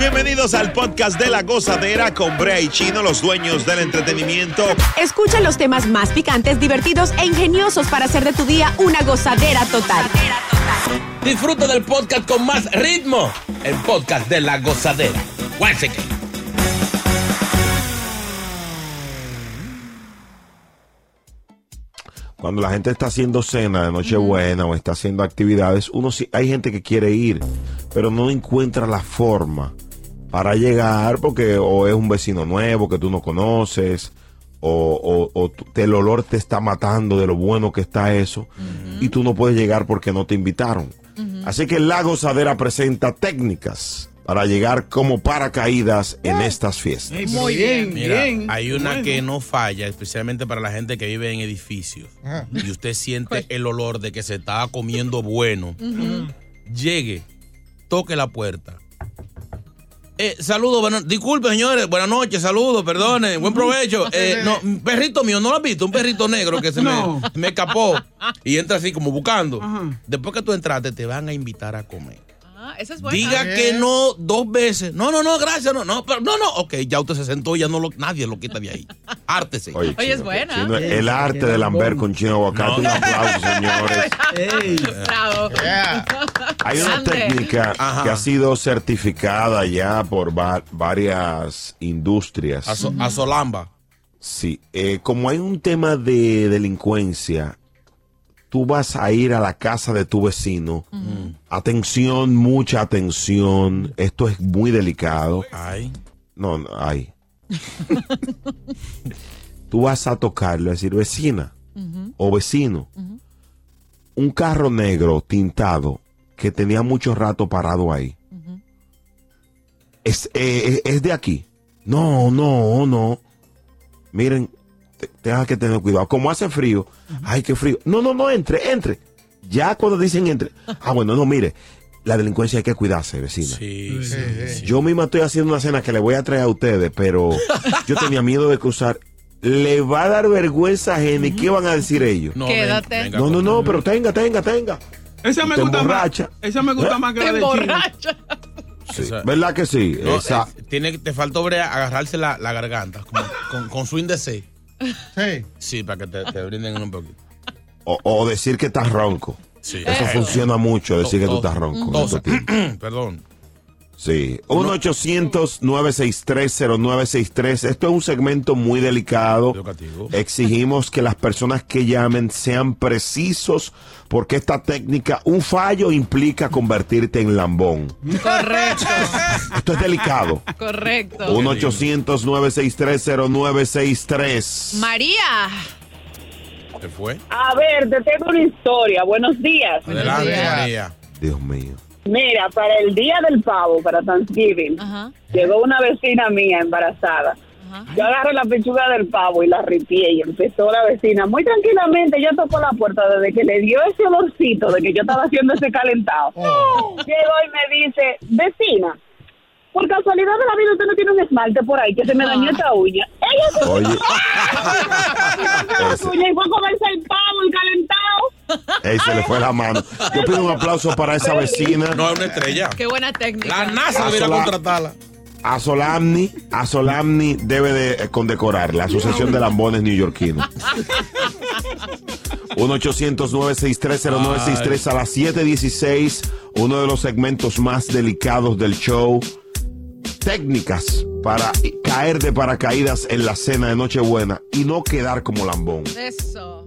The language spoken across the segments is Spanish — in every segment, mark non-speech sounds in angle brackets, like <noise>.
Bienvenidos al podcast de La Gozadera con Brea y Chino, los dueños del entretenimiento. Escucha los temas más picantes, divertidos e ingeniosos para hacer de tu día una gozadera total. Disfruta del podcast con más ritmo, el podcast de La Gozadera. Cuando la gente está haciendo cena de Nochebuena o está haciendo actividades, uno sí, hay gente que quiere ir, pero no encuentra la forma para llegar porque o es un vecino nuevo que tú no conoces o, o- o tú- el olor te está matando de lo bueno que está eso y tú no puedes llegar porque no te invitaron. Así que La Gozadera presenta técnicas para llegar como paracaídas en estas fiestas. Muy bien, Mira, bien. hay una Bueno. que no falla, especialmente para la gente que vive en edificios. Ajá. Y usted siente el olor de que se está comiendo bueno. Llegue, toque la puerta. Eh, saludos, bueno, disculpe señores, buenas noches, saludos, perdone, buen provecho. <laughs> Eh, no, un perrito mío, ¿no lo has visto? Un perrito negro que se No. me, me escapó y entra así como buscando. Ajá. Después que tú entraste, te van a invitar a comer. Ah, esa es buena. Diga que no dos veces. No, no, no, gracias, no, no, pero no, no. Ok, ya usted se sentó, ya no lo, nadie lo quita de ahí. Ártese. Oye, es Chino, buena. Chino, el arte de Lambert con chino aguacate. No. Un aplauso, señores. Bravo. Hay una Grande. técnica Ajá. que ha sido certificada ya por va- varias industrias. A, so- a Solamba. Sí, eh, como hay un tema de delincuencia, tú vas a ir a la casa de tu vecino. Atención, mucha atención. Esto es muy delicado. Ay. No, no, ay. tú vas a tocarle, a decir, vecina o vecino, un carro negro tintado que tenía mucho rato parado ahí. es, eh, es de aquí. No, no, no. Miren, te- tengan que tener cuidado. Como hace frío, ay, qué frío. No, no, no, entre, entre. Ya cuando dicen entre. <laughs> Ah, bueno, no, mire, la delincuencia hay que cuidarse, vecina. Sí, sí, sí. Yo misma estoy haciendo una cena que le voy a traer a ustedes, pero <laughs> yo tenía miedo de cruzar. Le va a dar vergüenza ajena. ¿Y qué van a decir ellos? No, Quédate. venga, venga, No, no, con- no, pero tenga, tenga, tenga. Esa me Te gusta más. Esa me gusta ¿Eh? más que Te la de chino. emborracha. Sí, Esa- ¿Verdad que sí? No, Esa- eh, tiene, te faltó Brea, agarrarse la, la garganta con, con swing de C. Sí. Sí, para que te, te brinden un poquito. o, o decir que estás ronco. Sí. Eso funciona mucho, decir que tú estás ronco. en. <clears throat> Perdón. Sí. 1-800-963-0963. Esto es un segmento muy delicado. Educativo. Exigimos que las personas que llamen sean precisos porque esta técnica, un fallo implica convertirte en lambón. Correcto. <laughs> Esto es delicado. Correcto. 1-800-963-0963. María. ¿Te fue? A ver, te tengo una historia. Buenos días. Adelante, días. María. Dios mío. Mira, para el día del pavo, para Thanksgiving, Ajá. llegó una vecina mía embarazada. Ajá. Yo agarré la pechuga del pavo y la ripié y empezó la vecina muy tranquilamente. Yo tocó la puerta desde que le dio ese olorcito de que yo estaba haciendo ese calentado. <laughs> Llegó y me dice, vecina, por casualidad de la vida usted no tiene un esmalte por ahí que se me dañó esta uña. Ella se Oye, <laughs> uña y fue a comerse el pavo, el calentado. Ey, se le fue la mano. Yo pido un aplauso para esa vecina. No es una estrella. Qué buena técnica. La NASA debería contratarla. A Solamni, a Solamni debe de eh, condecorar la Asociación de Lambones Neoyorquinos. <laughs> 1-800-963-0963 a las 7.16, uno de los segmentos más delicados del show. Técnicas para caer de paracaídas en la cena de Nochebuena y no quedar como lambón. Eso.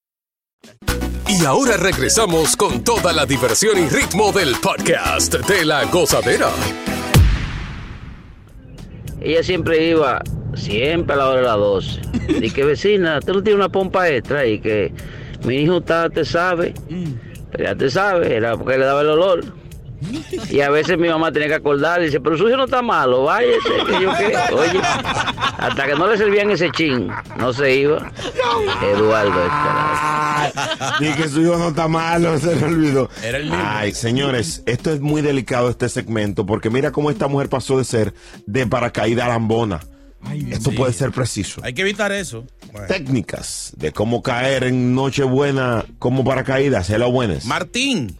Y ahora regresamos con toda la diversión y ritmo del podcast de la gozadera. Ella siempre iba, siempre a la hora de las 12. Y que vecina, tú no tienes una pompa extra y que mi hijo está, te sabe. Pero ya te sabe, era porque le daba el olor. Y a veces mi mamá tenía que acordar y dice, pero su hijo no está malo, váyase, que yo qué. Oye, hasta que no le servían ese chin, no se iba. Eduardo Escalada. Ni que su hijo no está malo, <laughs> se le olvidó. Era el mismo. Ay, señores, esto es muy delicado este segmento, porque mira cómo esta mujer pasó de ser de paracaídas a lambona. Esto Sí. puede ser preciso. Hay que evitar eso. Técnicas de cómo caer en Nochebuena como paracaídas. Hello, buenas. Martín.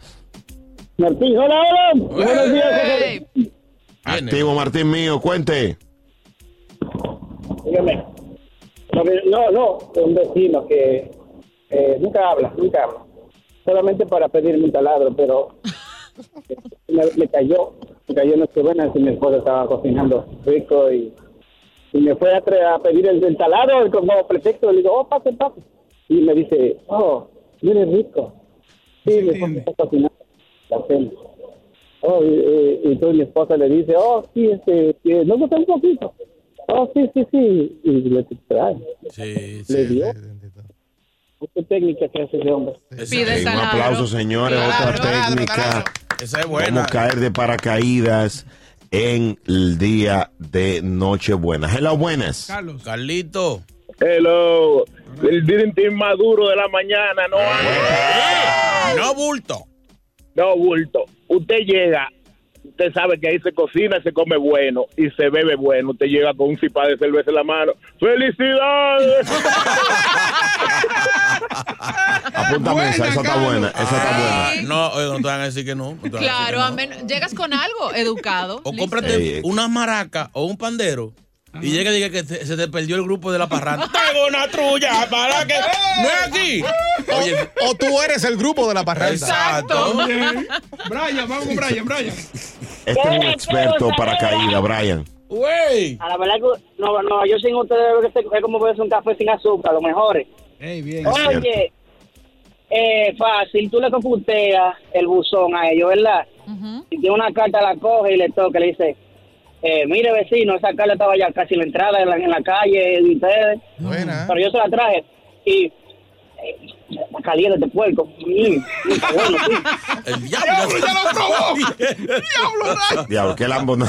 Martín, hola, hola. Buenos días, José. Activo, Martín mío, cuente. Dígame. No, No, un vecino que eh, nunca habla, nunca habla. Solamente para pedirme un taladro, pero <laughs> me, me cayó, me cayó no sé buena si mi esposa estaba cocinando rico y, y me fue a, a pedir el, el taladro como pretexto. Le digo, oh, pase, pase. Y me dice, oh, mire rico. Sí, mi esposa está cocinando Oh, y, entonces mi esposa le dice, oh, sí, este, que no gusta un poquito. Oh, sí, sí, sí. Y le trae. Sí, Le dio. ¿Qué técnica que hace ese hombre? Eh, un aplauso, señores. Otra técnica. Esa es buena. caer de paracaídas en el día de Nochebuena. Hello, buenas. Carlos. Carlito. Hello. El dirigente inmaduro de la mañana, no No bulto. No bulto. Usted llega, usted sabe que ahí se cocina, se come bueno y se bebe bueno. Usted llega con un cipá de cerveza en la mano. ¡Felicidades! <laughs> Apúntame esa, esa está buena. Esa está buena. Ah, no, oye, no te van a decir que no. Claro, que no. llegas con algo educado. O listo. cómprate una maraca o un pandero y llega y diga que te- se te perdió el grupo de la parranda. <laughs> Tengo una trulla para que. No es aquí. <laughs> Oye, O tú eres el grupo de la parranda. Exacto. Brian, vamos con Brian, Brian. Este es un experto paracaídas, Brian. Güey. A la verdad que no, no, yo sin ustedes es como beberse un café sin azúcar, lo mejor. bien. Oye, eh, fácil, tú le computeas el buzón a ellos, ¿verdad? Si tiene una carta, la coge y le toca, le dice, eh, mire vecino, esa carta estaba ya casi en la entrada, en la, en la calle de ustedes. Pero yo se la traje y... eh, caliente este puerco. Mm, está bueno, sí. <laughs> El diablo. ya lo probó. <laughs> Diablo, Diablo, qué lambón. <laughs>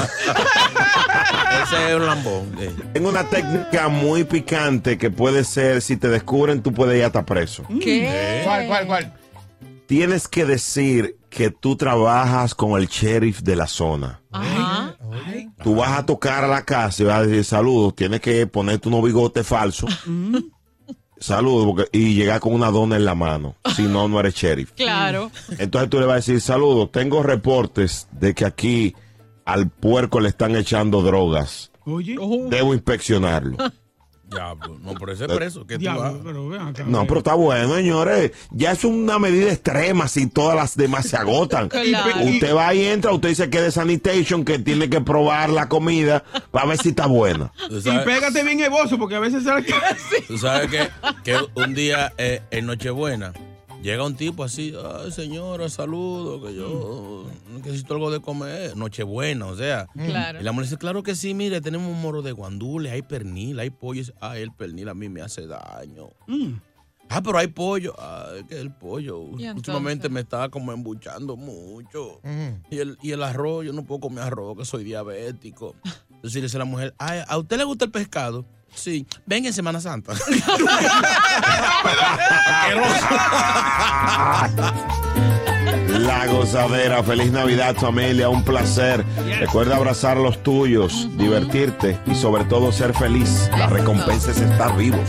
Ese es un lambón. eh. Tengo una técnica muy picante que puede ser, si te descubren, tú puedes ir hasta preso. ¿Qué? ¿Cuál, cuál, cuál? Tienes que decir que tú trabajas con el sheriff de la zona. Ajá. Tú vas a tocar a la casa y vas a decir saludos. Tienes que ponerte unos bigotes falsos. Saludos, porque- y llegar con una dona en la mano. Si no, no eres sheriff. <laughs> Claro. Entonces tú le vas a decir saludos. Tengo reportes de que aquí al puerco le están echando drogas. Oye. Debo inspeccionarlo. <laughs> Diablo. No, pero ese es preso. Que tú Diablo, vas. pero ven acá. No, pero está bueno, señores. Ya es una medida extrema si todas las demás se agotan. <laughs> Claro. Usted va y entra, usted dice que es de sanitation, que tiene que probar la comida para ver si está buena. <laughs> Y pégate bien el bozo, porque a veces sale tú sabes <laughs> que, que un día eh, en Nochebuena llega un tipo así, ay señora, saludo, que yo necesito algo de comer. Nochebuena, o sea. Claro. Y la mujer dice, claro que sí, mire, tenemos un moro de guandules, hay pernil, hay pollo. Y dice, Ah, el pernil a mí me hace daño. Ah, pero hay pollo. Ay, que el pollo últimamente me está como embuchando mucho. Y el, y el arroz, yo no puedo comer arroz, que soy diabético. <laughs> Entonces dice la mujer, "Ay, ¿a usted le gusta el pescado? Sí, ven en Semana Santa. <laughs> La gozadera, feliz Navidad familia, un placer. Recuerda abrazar a los tuyos, divertirte y sobre todo ser feliz. La recompensa es estar vivos.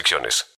restricciones.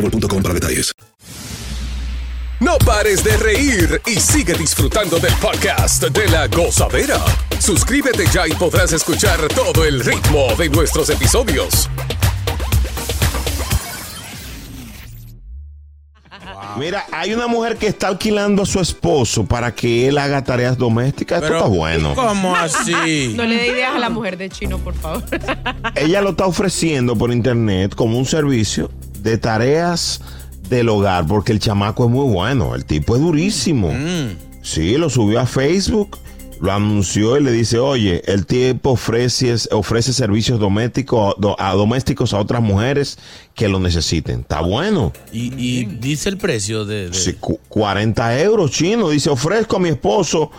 boostmobile.com para detalles. No pares de reír y sigue disfrutando del podcast de la gozadera. Suscríbete ya y podrás escuchar todo el ritmo de nuestros episodios. Mira, hay una mujer que está alquilando a su esposo para que él haga tareas domésticas. Esto está bueno. ¿Cómo así? <laughs> No le dé ideas a la mujer de chino, por favor. Ella lo está ofreciendo por internet como un servicio de tareas del hogar, porque el chamaco es muy bueno. El tipo es durísimo. Sí, lo subió a Facebook, lo anunció y le dice, oye, el tipo ofrece, ofrece servicios domésticos, do- a domésticos a otras mujeres que lo necesiten. Está bueno. Y, y dice el precio de... de- Sí, cu- 40 euros, chino. Dice, ofrezco a mi esposo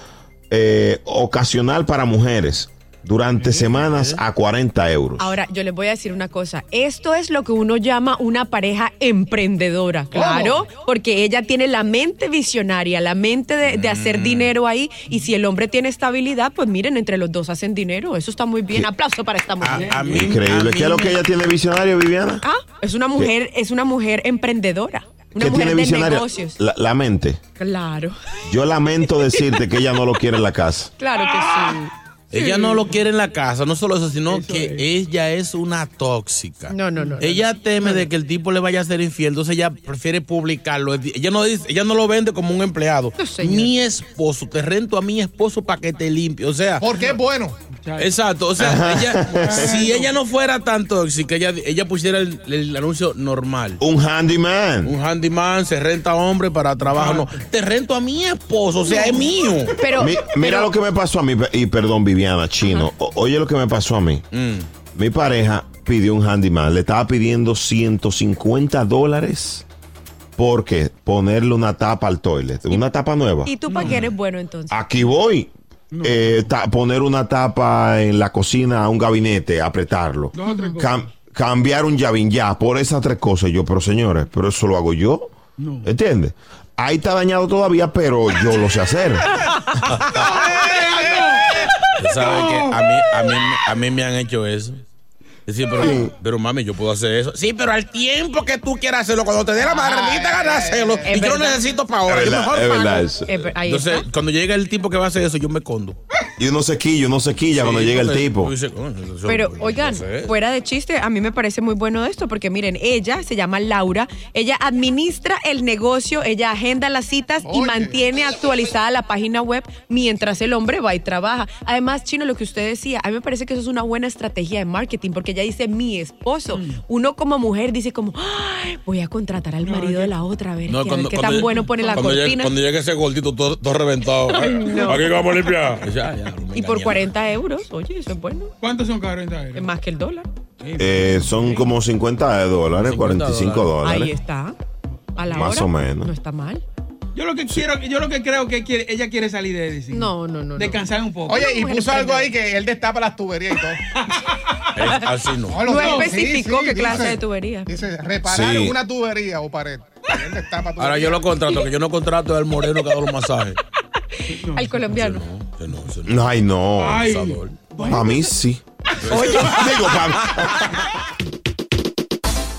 eh, ocasional para mujeres durante semanas a 40 euros. Ahora, yo les voy a decir una cosa. Esto es lo que uno llama una pareja emprendedora, claro, porque ella tiene la mente visionaria, la mente de, de hacer Mm. dinero ahí. Y si el hombre tiene estabilidad, pues miren, entre los dos hacen dinero. Eso está muy bien. Aplauso para esta mujer. Increíble. ¿Qué es lo que ella tiene visionario, Viviana? Ah, es una mujer, es una mujer emprendedora. Una ¿Qué mujer tiene de visionario? negocios. La, la mente. Claro, Yo lamento decirte que ella no lo quiere en la casa. claro que sí. Ella no lo quiere en la casa, no solo eso, sino que ella es una tóxica. No, no, no. Ella teme de que el tipo le vaya a ser infiel, entonces ella prefiere publicarlo. Ella no dice, ella no lo vende como un empleado. mi esposo, te rento a mi esposo para que te limpie. O sea, Porque es bueno. Exacto, o sea, ella, si ella no fuera tan tóxica, ella, ella pusiera el, el anuncio normal. Un handyman. Un handyman se renta a hombre para trabajo. No, te rento a mi esposo, o sea, es mío. Mi- mira lo que me pasó a mí, y perdón, Viviana, chino. O- oye lo que me pasó a mí. Mm. Mi pareja pidió un handyman. Le estaba pidiendo 150 dólares porque ponerle una tapa al toilet. Una tapa nueva. ¿Y tú para qué eres bueno entonces? Aquí voy. Eh, ta- poner una tapa en la cocina a un gabinete, apretarlo. Dos o tres cosas. Cam- cambiar un llavín ya, por esas tres cosas. Yo, pero señores, pero eso lo hago yo. ¿Entiendes? Ahí está dañado todavía, pero yo lo sé hacer. <laughs> Tú sabes que a mí, a, mí, a mí me han hecho eso. Decir, pero, pero mami, yo puedo hacer eso. Sí, pero al tiempo que tú quieras hacerlo, cuando te dé la maldita gana de hacerlo, Es y yo lo necesito para ahora. Es yo verdad, mejor es verdad eso. Entonces, cuando llega el tipo que va a hacer eso, yo me escondo. Y uno se quilla, uno se quilla cuando llega el tipo. porque dice, "Coño, eso- Pero oigan, sé". fuera de chiste, a mí me parece muy bueno esto porque miren, ella se llama Laura, ella administra el negocio, ella agenda las citas y mantiene actualizada la página web mientras el hombre va y trabaja. Además, Chino, lo que usted decía, a mí me parece que eso es una buena estrategia de marketing porque ella dice mi esposo. Mm. Uno como mujer dice como, "Ay, voy a contratar al marido de la otra a ver, No, qué, a ver qué tan bueno pone la cuando llegue- cortina. cuando llegue ese gordito todo, todo reventado. Ay, no. Aquí vamos a limpiar. Ya, ya, Y por engañé. 40 euros, oye, eso es bueno. ¿Cuántos son 40 euros? Es más que el dólar. Eh, son como 50 dólares, 45 dólares. Ahí está. A la Más hora. o menos. No está mal. Yo lo que quiero, yo lo que creo que quiere, ella quiere salir de Edison. No, no, no. Descansar un poco. Oye, y puso mujer algo ahí que él destapa las tuberías y todo. <laughs> Así no. No especificó sí, qué clase dice- de tubería. Dice, reparar Sí. una tubería o pared. Él destapa Ahora tuberías. yo lo contrato, que yo no contrato al moreno que da los masajes. Al colombiano. Ay, no. Ay. A mí sí. <laughs> Digo, pa'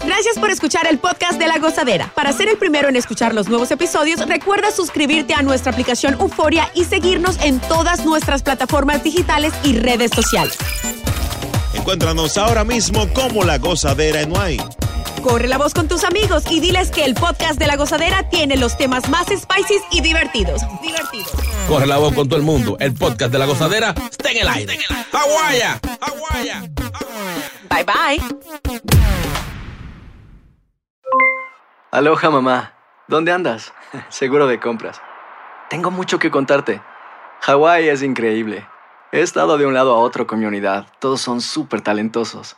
Gracias por escuchar el podcast de La Gozadera. Para ser el primero en escuchar los nuevos episodios, recuerda suscribirte a nuestra aplicación Euforia y seguirnos en todas nuestras plataformas digitales y redes sociales. Encuéntranos ahora mismo como La Gozadera en Wine. Corre la voz con tus amigos y diles que el podcast de La Gozadera tiene los temas más spicy y divertidos. Divertidos. Corre la voz con todo el mundo. El podcast de la gozadera está en el aire. ¡Aguaya! Bye bye. Aloha mamá, ¿dónde andas? <laughs> Seguro de compras. Tengo mucho que contarte. Hawái es increíble. He estado de un lado a otro con mi unidad. Todos son súper talentosos.